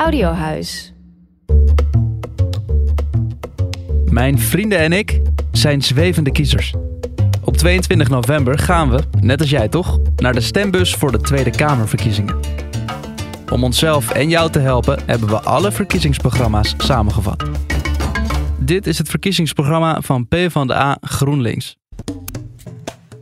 Audiohuis. Mijn vrienden en ik zijn zwevende kiezers. Op 22 november gaan we, net als jij toch, naar de stembus voor de Tweede Kamerverkiezingen. Om onszelf en jou te helpen hebben we alle verkiezingsprogramma's samengevat. Dit is het verkiezingsprogramma van PvdA GroenLinks.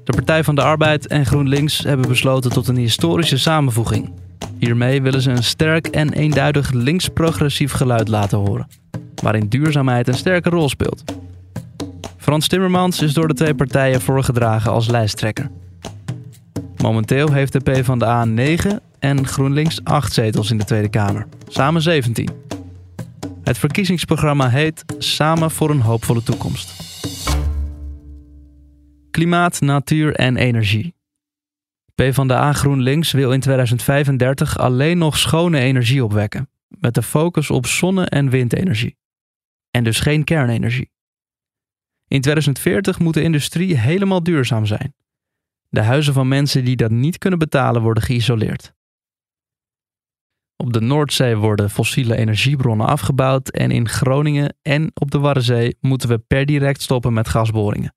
De Partij van de Arbeid en GroenLinks hebben besloten tot een historische samenvoeging. Hiermee willen ze een sterk en eenduidig links-progressief geluid laten horen, waarin duurzaamheid een sterke rol speelt. Frans Timmermans is door de twee partijen voorgedragen als lijsttrekker. Momenteel heeft de PvdA 9 en GroenLinks 8 zetels in de Tweede Kamer, samen 17. Het verkiezingsprogramma heet Samen voor een hoopvolle toekomst. Klimaat, natuur en energie. PvdA GroenLinks wil in 2035 alleen nog schone energie opwekken, met de focus op zonne- en windenergie. En dus geen kernenergie. In 2040 moet de industrie helemaal duurzaam zijn. De huizen van mensen die dat niet kunnen betalen worden geïsoleerd. Op de Noordzee worden fossiele energiebronnen afgebouwd en in Groningen en op de Waddenzee moeten we per direct stoppen met gasboringen.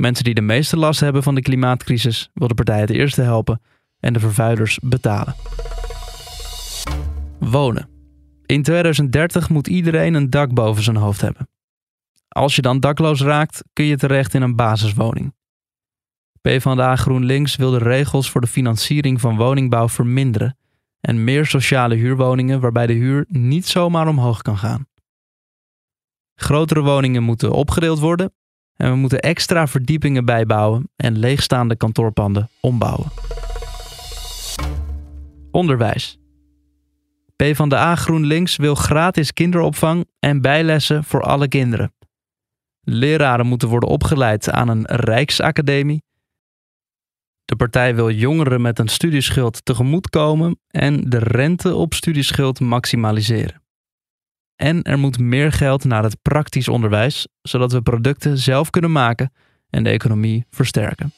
Mensen die de meeste last hebben van de klimaatcrisis wil de partij het eerste helpen en de vervuilers betalen. Wonen. In 2030 moet iedereen een dak boven zijn hoofd hebben. Als je dan dakloos raakt, kun je terecht in een basiswoning. PvdA GroenLinks wil de regels voor de financiering van woningbouw verminderen en meer sociale huurwoningen waarbij de huur niet zomaar omhoog kan gaan. Grotere woningen moeten opgedeeld worden en we moeten extra verdiepingen bijbouwen en leegstaande kantoorpanden ombouwen. Onderwijs. PvdA GroenLinks wil gratis kinderopvang en bijlessen voor alle kinderen. Leraren moeten worden opgeleid aan een Rijksacademie. De partij wil jongeren met een studieschuld tegemoetkomen en de rente op studieschuld maximaliseren. En er moet meer geld naar het praktisch onderwijs, zodat we producten zelf kunnen maken en de economie versterken.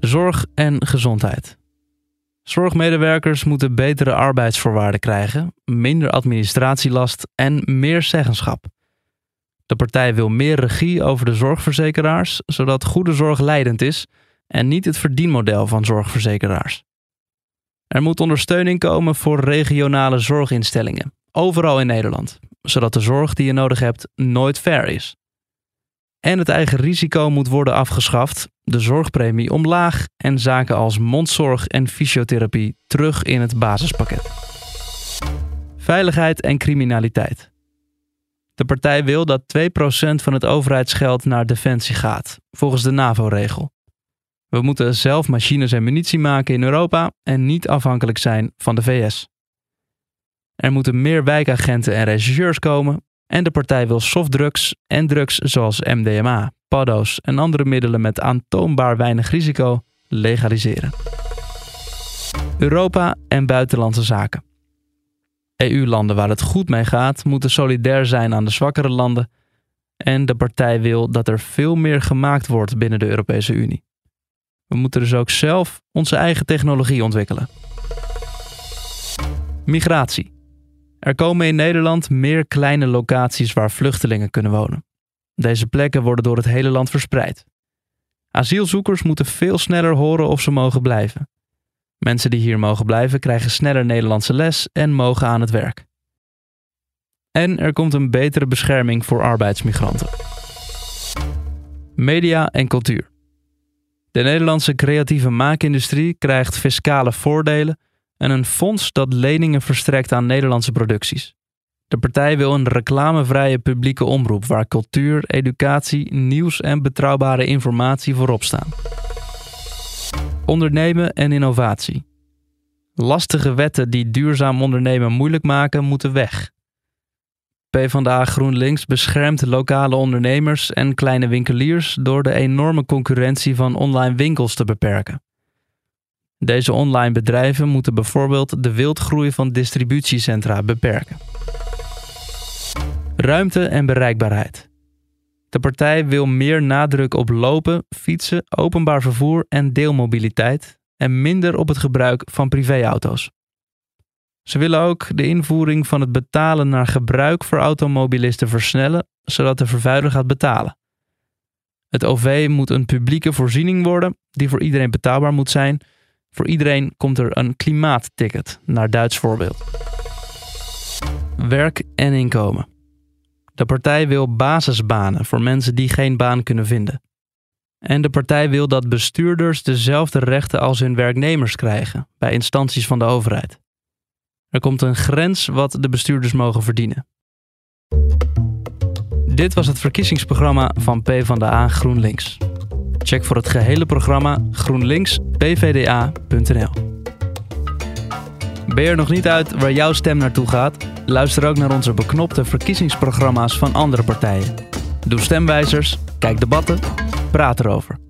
Zorg en gezondheid. Zorgmedewerkers moeten betere arbeidsvoorwaarden krijgen, minder administratielast en meer zeggenschap. De partij wil meer regie over de zorgverzekeraars, zodat goede zorg leidend is en niet het verdienmodel van zorgverzekeraars. Er moet ondersteuning komen voor regionale zorginstellingen, overal in Nederland, zodat de zorg die je nodig hebt nooit fair is. En het eigen risico moet worden afgeschaft, de zorgpremie omlaag en zaken als mondzorg en fysiotherapie terug in het basispakket. Veiligheid en criminaliteit. De partij wil dat 2% van het overheidsgeld naar defensie gaat, volgens de NAVO-regel. We moeten zelf machines en munitie maken in Europa en niet afhankelijk zijn van de VS. Er moeten meer wijkagenten en rechercheurs komen en de partij wil softdrugs en drugs zoals MDMA, paddo's en andere middelen met aantoonbaar weinig risico legaliseren. Europa en buitenlandse zaken. EU-landen waar het goed mee gaat, moeten solidair zijn aan de zwakkere landen. En de partij wil dat er veel meer gemaakt wordt binnen de Europese Unie. We moeten dus ook zelf onze eigen technologie ontwikkelen. Migratie. Er komen in Nederland meer kleine locaties waar vluchtelingen kunnen wonen. Deze plekken worden door het hele land verspreid. Asielzoekers moeten veel sneller horen of ze mogen blijven. Mensen die hier mogen blijven krijgen sneller Nederlandse les en mogen aan het werk. En er komt een betere bescherming voor arbeidsmigranten. Media en cultuur. De Nederlandse creatieve maakindustrie krijgt fiscale voordelen en een fonds dat leningen verstrekt aan Nederlandse producties. De partij wil een reclamevrije publieke omroep waar cultuur, educatie, nieuws en betrouwbare informatie voorop staan. Ondernemen en innovatie. Lastige wetten die duurzaam ondernemen moeilijk maken, moeten weg. PvdA GroenLinks beschermt lokale ondernemers en kleine winkeliers door de enorme concurrentie van online winkels te beperken. Deze online bedrijven moeten bijvoorbeeld de wildgroei van distributiecentra beperken. Ruimte en bereikbaarheid. De partij wil meer nadruk op lopen, fietsen, openbaar vervoer en deelmobiliteit en minder op het gebruik van privéauto's. Ze willen ook de invoering van het betalen naar gebruik voor automobilisten versnellen, zodat de vervuiler gaat betalen. Het OV moet een publieke voorziening worden die voor iedereen betaalbaar moet zijn. Voor iedereen komt er een klimaatticket, naar Duits voorbeeld. Werk en inkomen. De partij wil basisbanen voor mensen die geen baan kunnen vinden. En de partij wil dat bestuurders dezelfde rechten als hun werknemers krijgen bij instanties van de overheid. Er komt een grens wat de bestuurders mogen verdienen. Dit was het verkiezingsprogramma van PvdA GroenLinks. Check voor het gehele programma groenlinkspvda.nl. Ben je er nog niet uit waar jouw stem naartoe gaat? Luister ook naar onze beknopte verkiezingsprogramma's van andere partijen. Doe stemwijzers, kijk debatten, praat erover.